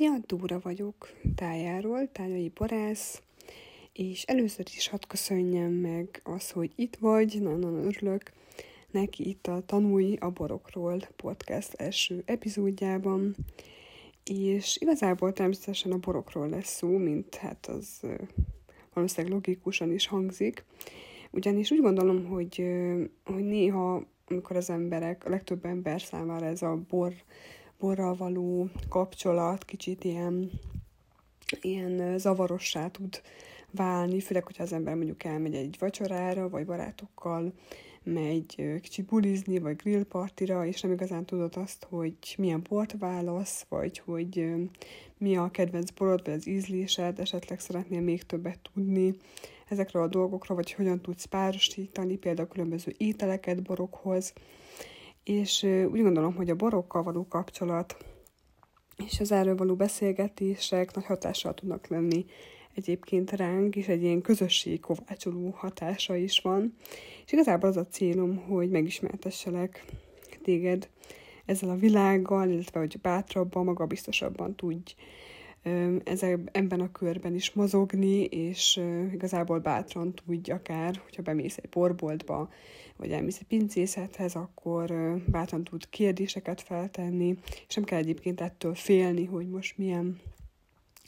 Szia, Dúra vagyok tájáról, tájai borász, és először is hadd köszönjem meg az, hogy itt vagy, nagyon-nagyon örülök neki itt a Tanulj a borokról podcast első epizódjában, és igazából természetesen a borokról lesz szó, mint hát az valószínűleg logikusan is hangzik, ugyanis úgy gondolom, hogy, hogy néha, amikor az emberek, a legtöbb ember számára ez a bor borral való kapcsolat kicsit ilyen, ilyen zavarossá tud válni, főleg, hogyha az ember mondjuk elmegy egy vacsorára, vagy barátokkal megy kicsit bulizni, vagy grillpartira, és nem igazán tudod azt, hogy milyen bort válasz, vagy hogy mi a kedvenc borod, vagy az ízlésed, esetleg szeretnél még többet tudni ezekről a dolgokról, vagy hogyan tudsz párosítani például különböző ételeket borokhoz, és úgy gondolom, hogy a borokkal való kapcsolat és az erről való beszélgetések nagy hatással tudnak lenni egyébként ránk, és egy ilyen közösség kovácsoló hatása is van. És igazából az a célom, hogy megismertesselek téged ezzel a világgal, illetve hogy bátrabban, magabiztosabban tudj ezek, ebben a körben is mozogni, és igazából bátran tudj akár, hogyha bemész egy borboltba, vagy elmész egy pincészethez, akkor bátran tud kérdéseket feltenni, és nem kell egyébként ettől félni, hogy most milyen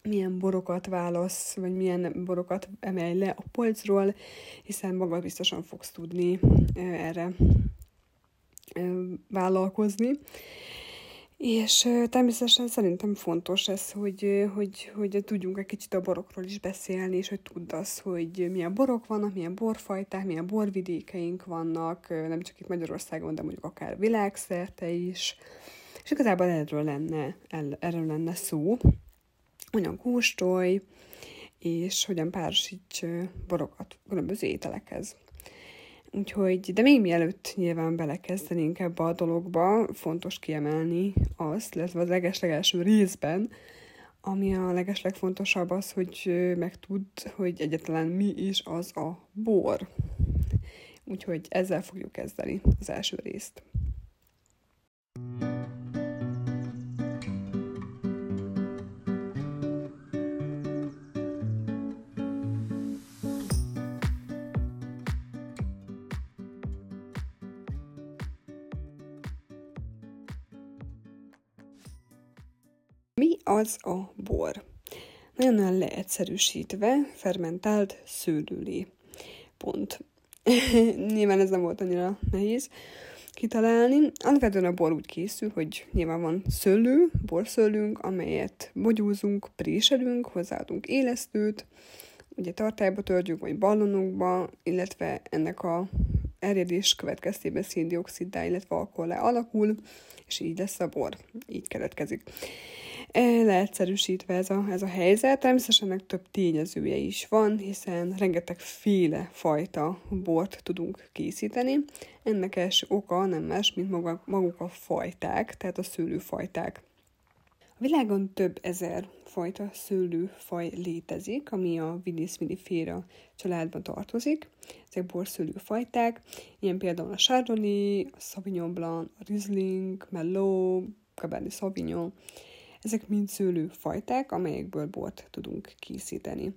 milyen borokat válasz, vagy milyen borokat emelj le a polcról, hiszen magad biztosan fogsz tudni erre vállalkozni. És természetesen szerintem fontos ez, hogy, hogy, hogy tudjunk egy kicsit a borokról is beszélni, és hogy tudd az, hogy milyen borok vannak, milyen borfajták, milyen borvidékeink vannak, nem csak itt Magyarországon, de mondjuk akár világszerte is. És igazából erről lenne, erről lenne szó, hogyan kóstolj, és hogyan párosíts borokat különböző ételekhez. Úgyhogy, de még mielőtt nyilván belekezdenénk ebbe a dologba, fontos kiemelni azt, illetve az legeslegelső részben, ami a legeslegfontosabb az, hogy megtudd, hogy egyetlen mi is az a bor. Úgyhogy ezzel fogjuk kezdeni az első részt. Mi az a bor? Nagyon leegyszerűsítve, fermentált szőlőlé. Pont. nyilván ez nem volt annyira nehéz kitalálni. Alapvetően a bor úgy készül, hogy nyilván van szőlő, borszőlőnk, amelyet bogyózunk, préselünk, hozzáadunk élesztőt, ugye tartályba törjük, vagy ballonokba, illetve ennek a erjedés következtében széndioksziddá, illetve alkoholá alakul, és így lesz a bor. Így keletkezik. Leegyszerűsítve ez a, ez a helyzet, természetesen ennek több tényezője is van, hiszen rengeteg féle fajta bort tudunk készíteni. Ennek első oka nem más, mint maga, maguk a fajták, tehát a szőlőfajták. A világon több ezer fajta szőlőfaj létezik, ami a Vinis vinifera családba tartozik. Ezek borszőlőfajták, ilyen például a Chardonnay, a Sauvignon Blanc, a Riesling, Merlot, Cabernet Sauvignon, ezek mind szőlőfajták, amelyekből bort tudunk készíteni.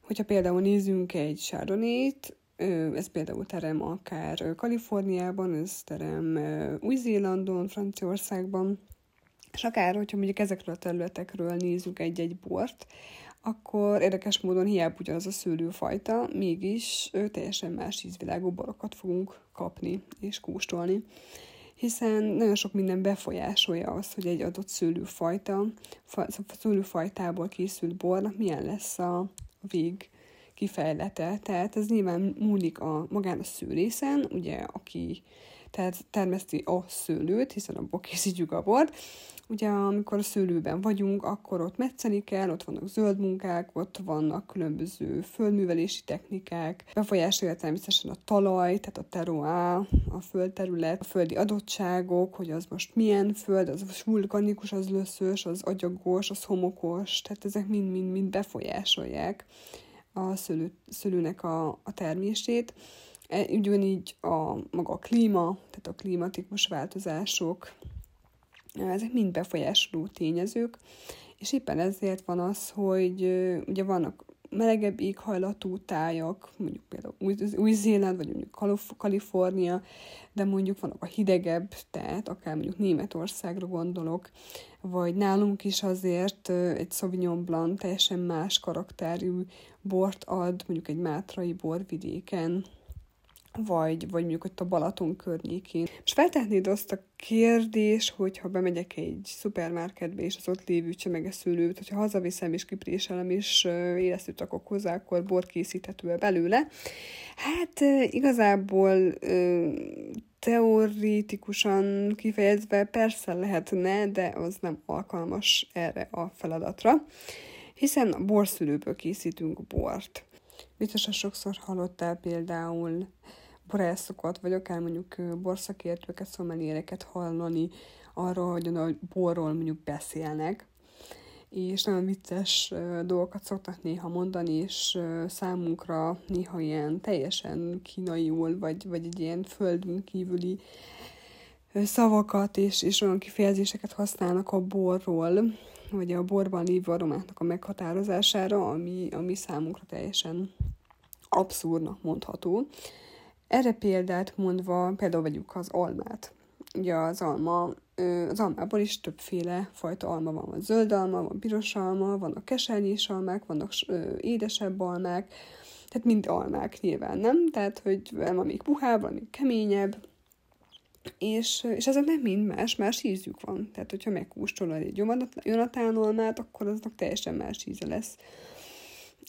Hogyha például nézzünk egy sáronét, ez például terem akár Kaliforniában, ez terem Új-Zélandon, Franciaországban, és akár, hogyha mondjuk ezekről a területekről nézzük egy-egy bort, akkor érdekes módon hiába ugyanaz a szőlőfajta, mégis teljesen más ízvilágú borokat fogunk kapni és kóstolni hiszen nagyon sok minden befolyásolja azt, hogy egy adott szőlőfajta, szőlőfajtából készült bornak milyen lesz a vég kifejlete. Tehát ez nyilván múlik a, magán a szőlészen, ugye, aki tehát termeszti a szőlőt, hiszen abból készítjük a bort, Ugye amikor a szőlőben vagyunk, akkor ott metszeni kell, ott vannak zöld munkák, ott vannak különböző földművelési technikák, befolyásolja természetesen a talaj, tehát a teroá, a földterület, a földi adottságok, hogy az most milyen föld, az vulkanikus, az löszös, az agyagos, az homokos, tehát ezek mind-mind-mind befolyásolják a szőlő, szőlőnek a, a termését. E, ugyanígy a maga a klíma, tehát a klimatikus változások, ezek mind befolyásoló tényezők, És éppen ezért van az, hogy ugye vannak melegebb éghajlatú tájak, mondjuk például Új-Zéland, vagy mondjuk Kalifornia, de mondjuk vannak a hidegebb, tehát akár mondjuk Németországra gondolok, vagy nálunk is azért egy Sauvignon Blanc teljesen más karakterű bort ad, mondjuk egy mátrai borvidéken, vagy, vagy mondjuk ott a Balaton környékén. És feltehetnéd azt a kérdés, hogyha bemegyek egy szupermarketbe, és az ott lévő csemegeszőlőt, hogyha hazaviszem és kipréselem, és élesztőt rakok hozzá, akkor bor készíthető -e belőle. Hát igazából teoretikusan kifejezve persze lehetne, de az nem alkalmas erre a feladatra, hiszen a borszülőből készítünk bort. Biztosan sokszor hallottál például borászokat, vagy akár mondjuk borszakértőket, szomeléreket hallani arról, hogy a borról mondjuk beszélnek, és nagyon vicces dolgokat szoktak néha mondani, és számunkra néha ilyen teljesen kínaiul, vagy, vagy egy ilyen földünk kívüli szavakat és, és olyan kifejezéseket használnak a borról, vagy a borban lévő aromáknak a meghatározására, ami, ami számunkra teljesen abszurdnak mondható. Erre példát mondva, például vegyük az almát. Ugye az alma, az almából is többféle fajta alma van. Van zöld alma, van piros alma, vannak kesernyés almák, vannak édesebb almák, tehát mind almák nyilván, nem? Tehát, hogy van még puhább, van még keményebb, és, és ezeknek mind más-más ízük van. Tehát, hogyha megkóstolod egy Jonatán almát, akkor aznak teljesen más íze lesz.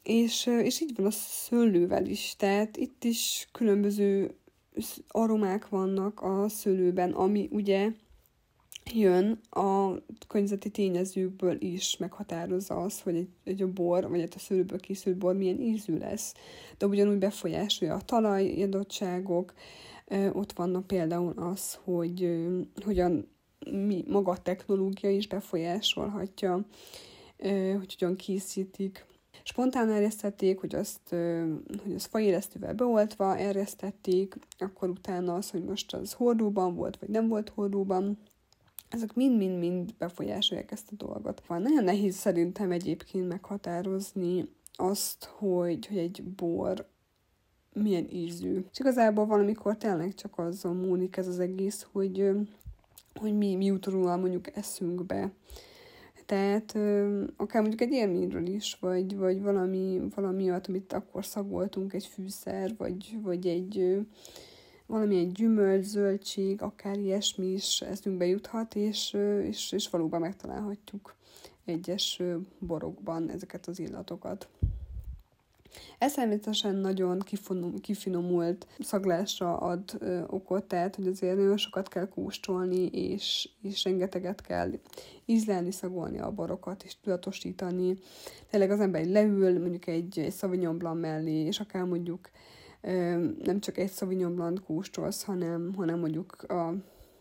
És, és így van a szőlővel is, tehát itt is különböző aromák vannak a szőlőben, ami ugye jön a környezeti tényezőkből is meghatározza az, hogy egy, egy a bor, vagy a szőlőből készült bor milyen ízű lesz. De ugyanúgy befolyásolja a talajjadottságok, ott vannak például az, hogy hogyan mi, maga a technológia is befolyásolhatja, hogy hogyan készítik spontán erjesztették, hogy azt, hogy az faélesztővel beoltva erjesztették, akkor utána az, hogy most az hordóban volt, vagy nem volt hordóban, ezek mind-mind-mind befolyásolják ezt a dolgot. Van nagyon nehéz szerintem egyébként meghatározni azt, hogy, hogy egy bor milyen ízű. És igazából valamikor tényleg csak azon múlik ez az egész, hogy, hogy mi, mi utólag mondjuk eszünk be tehát akár mondjuk egy élményről is, vagy, vagy valami, valami olyat, amit akkor szagoltunk, egy fűszer, vagy, vagy egy valamilyen gyümölcs, zöldség, akár ilyesmi is eszünkbe juthat, és, és, és valóban megtalálhatjuk egyes borokban ezeket az illatokat. Ez természetesen nagyon kifinomult szaglásra ad ö, okot, tehát hogy azért nagyon sokat kell kóstolni, és, és rengeteget kell ízlelni, szagolni a borokat, és tudatosítani. Tényleg az ember leül mondjuk egy, egy Sauvignon Blanc mellé, és akár mondjuk ö, nem csak egy Sauvignon Blanc kóstolsz, hanem, hanem mondjuk a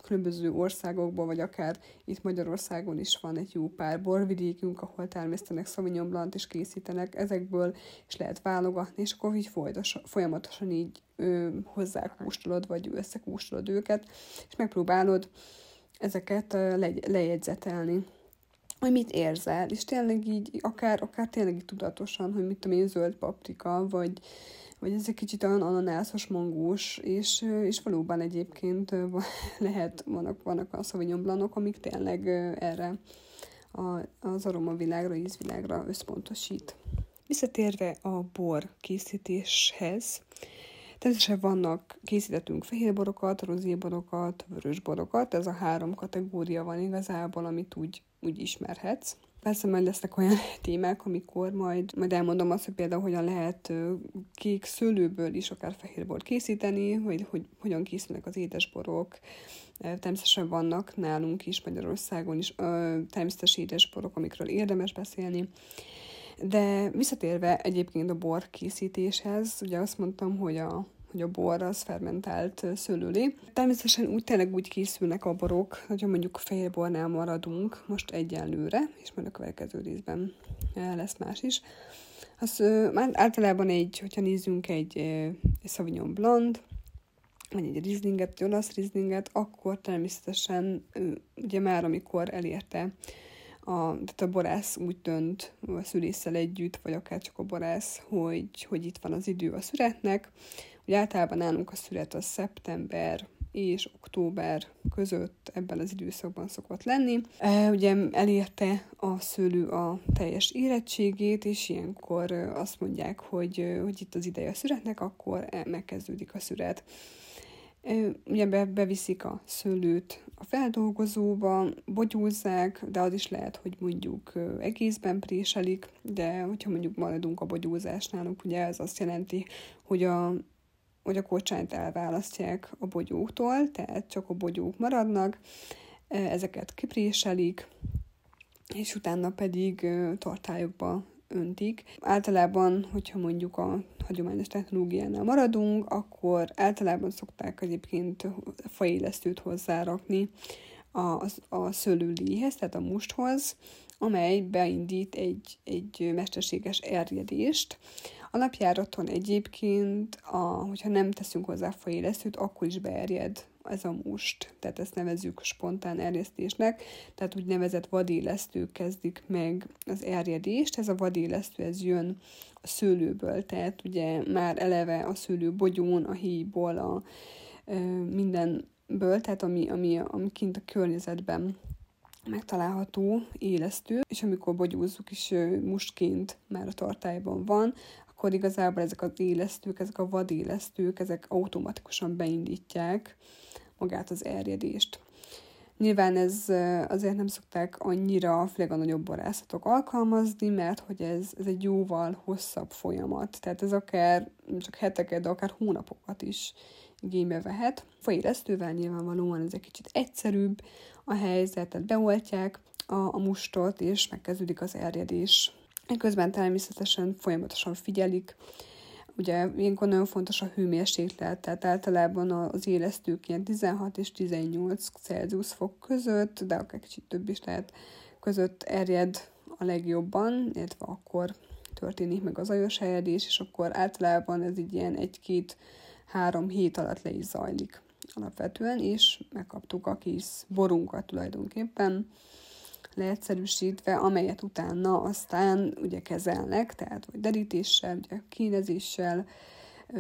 különböző országokból, vagy akár itt Magyarországon is van egy jó pár borvidékünk, ahol termesztenek Sauvignon Blanc és készítenek ezekből, és lehet válogatni, és akkor így folyamatosan így ö, hozzákóstolod, vagy összekóstolod őket, és megpróbálod ezeket lejegyzetelni hogy mit érzel, és tényleg így, akár, akár tényleg így tudatosan, hogy mit tudom én, zöld paprika, vagy, vagy ez egy kicsit olyan ananászos mangós, és, és valóban egyébként lehet, vannak, vannak a Sauvignon amik tényleg erre a, az aromavilágra, ízvilágra összpontosít. Visszatérve a bor készítéshez, természetesen vannak, készítettünk fehérborokat, rozéborokat, vörösborokat, ez a három kategória van igazából, amit úgy, úgy ismerhetsz. Persze majd lesznek olyan témák, amikor majd, majd elmondom azt, hogy például hogyan lehet kék szőlőből is akár fehérbort készíteni, hogy, hogy hogyan készülnek az édesborok. Természetesen vannak nálunk is Magyarországon is természetes édesborok, amikről érdemes beszélni. De visszatérve egyébként a bor készítéshez, ugye azt mondtam, hogy a hogy a bor az fermentált szőlőlé. Természetesen úgy tényleg úgy készülnek a borok, hogyha mondjuk fehérbornál maradunk most egyenlőre, és majd a következő részben lesz más is. Az már általában egy, hogyha nézzünk egy, egy Sauvignon Blanc, vagy egy Rieslinget, egy olasz Rieslinget, akkor természetesen ugye már amikor elérte a, tehát a borász úgy dönt a szülésszel együtt, vagy akár csak a borász, hogy, hogy itt van az idő a szüretnek. Ugye általában nálunk a szüret a szeptember és október között ebben az időszakban szokott lenni. E, ugye elérte a szőlő a teljes érettségét, és ilyenkor azt mondják, hogy, hogy itt az ideje a szüretnek, akkor megkezdődik a szüret. Ugye be, beviszik a szőlőt a feldolgozóba, bogyózzák, de az is lehet, hogy mondjuk egészben préselik, de hogyha mondjuk maradunk a bogyózásnál, ugye ez azt jelenti, hogy a, hogy a kocsányt elválasztják a bogyóktól, tehát csak a bogyók maradnak, ezeket kipréselik, és utána pedig tartályokba öntik. Általában, hogyha mondjuk a hagyományos technológiánál maradunk, akkor általában szokták egyébként faélesztőt hozzárakni a, a szőlőléhez, tehát a musthoz, amely beindít egy, egy mesterséges erjedést. A napjáraton egyébként, a, hogyha nem teszünk hozzá faélesztőt, akkor is beerjed ez a must, tehát ezt nevezzük spontán erjesztésnek, tehát úgy nevezett vadélesztők kezdik meg az erjedést, ez a vadélesztő, ez jön a szőlőből, tehát ugye már eleve a szőlő bogyón, a híjból, a ö, mindenből, tehát ami, ami, ami kint a környezetben megtalálható élesztő, és amikor bogyózzuk is mustként már a tartályban van, akkor igazából ezek az élesztők, ezek a vadélesztők, ezek automatikusan beindítják magát az erjedést. Nyilván ez azért nem szokták annyira, főleg a nagyobb borászatok alkalmazni, mert hogy ez, ez egy jóval hosszabb folyamat. Tehát ez akár csak heteket, de akár hónapokat is igénybe vehet. Fejlesztővel nyilvánvalóan ez egy kicsit egyszerűbb a helyzet, tehát beoltják a, a mustot, és megkezdődik az erjedés. Közben természetesen folyamatosan figyelik. Ugye ilyenkor nagyon fontos a hőmérséklet, tehát általában az élesztők ilyen 16 és 18 Celsius fok között, de akár kicsit több is lehet, között erjed a legjobban, illetve akkor történik meg az ajos helyedés, és akkor általában ez így ilyen egy-két-három hét alatt le is zajlik alapvetően, és megkaptuk a kis borunkat tulajdonképpen, leegyszerűsítve, amelyet utána aztán ugye kezelnek, tehát vagy derítéssel, ugye kínezéssel,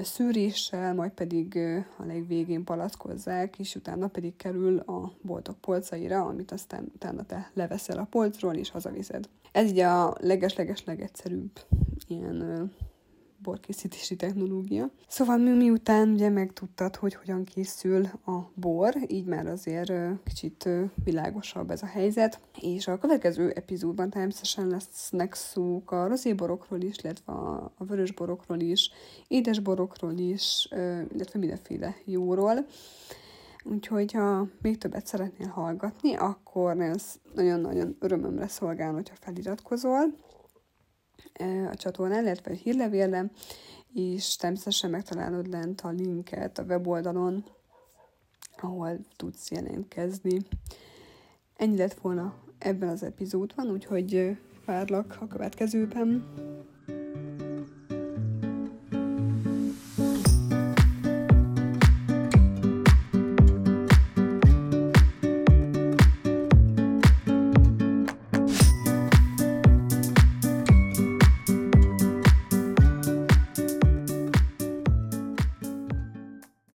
szűréssel, majd pedig a legvégén palackozzák, és utána pedig kerül a boltok polcaira, amit aztán utána te leveszel a polcról, és hazaviszed. Ez így a leges-leges legegyszerűbb ilyen borkészítési technológia. Szóval mi, miután ugye megtudtad, hogy hogyan készül a bor, így már azért kicsit világosabb ez a helyzet, és a következő epizódban természetesen lesznek szók a rozéborokról is, illetve a, vörösborokról is, édesborokról is, illetve mindenféle jóról. Úgyhogy ha még többet szeretnél hallgatni, akkor ez nagyon-nagyon örömömre szolgál, hogyha feliratkozol a csatornán, illetve egy hírlevélem, és természetesen megtalálod lent a linket a weboldalon, ahol tudsz jelentkezni. Ennyi lett volna ebben az epizódban, úgyhogy várlak a következőben.